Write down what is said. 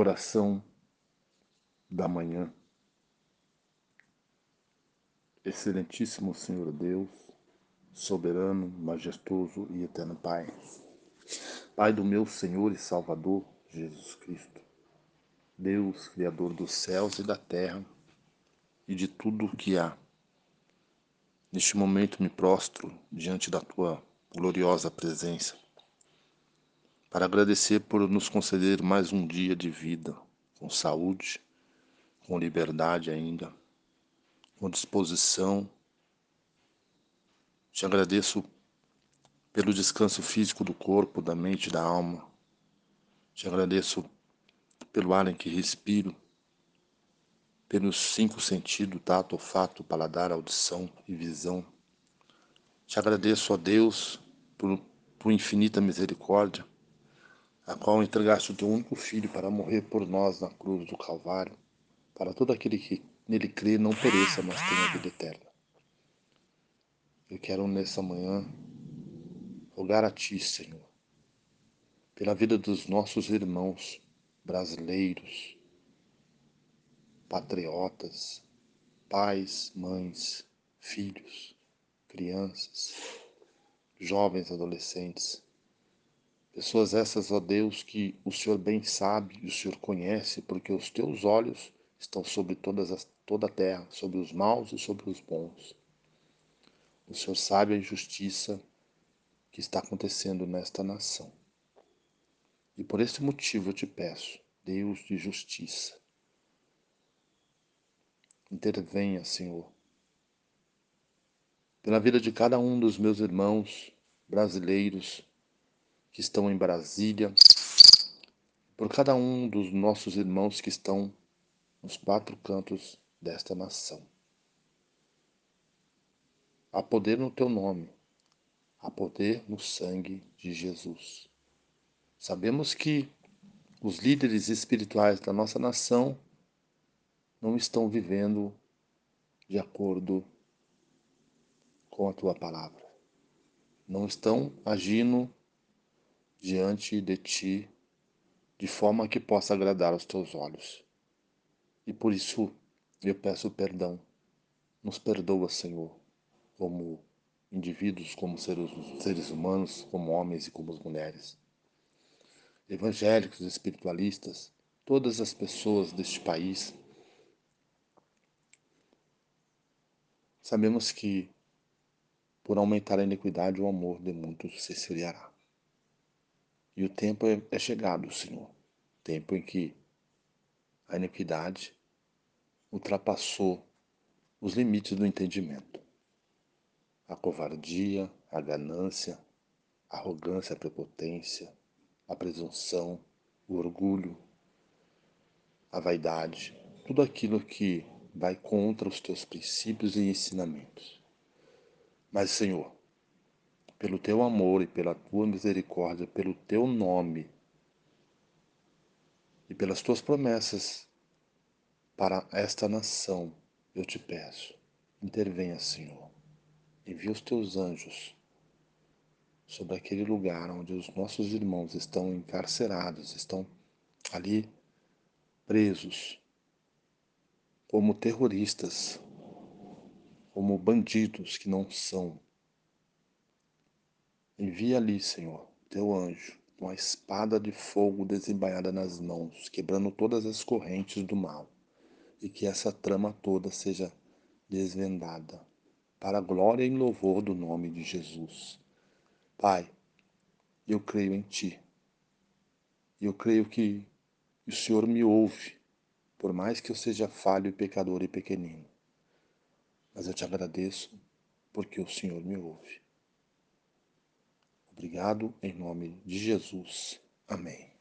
Oração da manhã. Excelentíssimo Senhor Deus, soberano, majestoso e eterno Pai. Pai do meu Senhor e Salvador Jesus Cristo. Deus, Criador dos céus e da terra e de tudo o que há. Neste momento me prostro diante da tua gloriosa presença para agradecer por nos conceder mais um dia de vida, com saúde, com liberdade ainda, com disposição. Te agradeço pelo descanso físico do corpo, da mente da alma. Te agradeço pelo ar em que respiro, pelos cinco sentidos, tato, olfato, paladar, audição e visão. Te agradeço, ó Deus, por tua infinita misericórdia, a qual entregaste o teu único filho para morrer por nós na cruz do Calvário, para todo aquele que nele crê não pereça, mas tenha vida eterna. Eu quero nessa manhã rogar a Ti, Senhor, pela vida dos nossos irmãos brasileiros, patriotas, pais, mães, filhos, crianças, jovens, adolescentes, Pessoas essas, ó Deus, que o Senhor bem sabe e o Senhor conhece, porque os teus olhos estão sobre todas as, toda a terra, sobre os maus e sobre os bons. O Senhor sabe a injustiça que está acontecendo nesta nação. E por esse motivo eu te peço, Deus de justiça, intervenha, Senhor, pela vida de cada um dos meus irmãos brasileiros que estão em Brasília, por cada um dos nossos irmãos que estão nos quatro cantos desta nação. Há poder no teu nome, há poder no sangue de Jesus. Sabemos que os líderes espirituais da nossa nação não estão vivendo de acordo com a tua palavra. Não estão agindo diante de ti, de forma que possa agradar aos teus olhos. E por isso eu peço perdão. Nos perdoa, Senhor, como indivíduos, como seres, humanos, como homens e como mulheres. Evangélicos, espiritualistas, todas as pessoas deste país. Sabemos que, por aumentar a iniquidade, o amor de muitos se esfriará. E o tempo é, é chegado, Senhor. Tempo em que a iniquidade ultrapassou os limites do entendimento. A covardia, a ganância, a arrogância, a prepotência, a presunção, o orgulho, a vaidade, tudo aquilo que vai contra os teus princípios e ensinamentos. Mas, Senhor, pelo teu amor e pela tua misericórdia, pelo teu nome e pelas tuas promessas para esta nação, eu te peço, intervenha, Senhor. Envia os teus anjos sobre aquele lugar onde os nossos irmãos estão encarcerados, estão ali presos como terroristas, como bandidos que não são Envia ali, Senhor, teu anjo, com a espada de fogo desembainhada nas mãos, quebrando todas as correntes do mal, e que essa trama toda seja desvendada, para a glória e louvor do nome de Jesus. Pai, eu creio em Ti. Eu creio que o Senhor me ouve, por mais que eu seja falho, pecador e pequenino. Mas eu te agradeço porque o Senhor me ouve. Obrigado em nome de Jesus. Amém.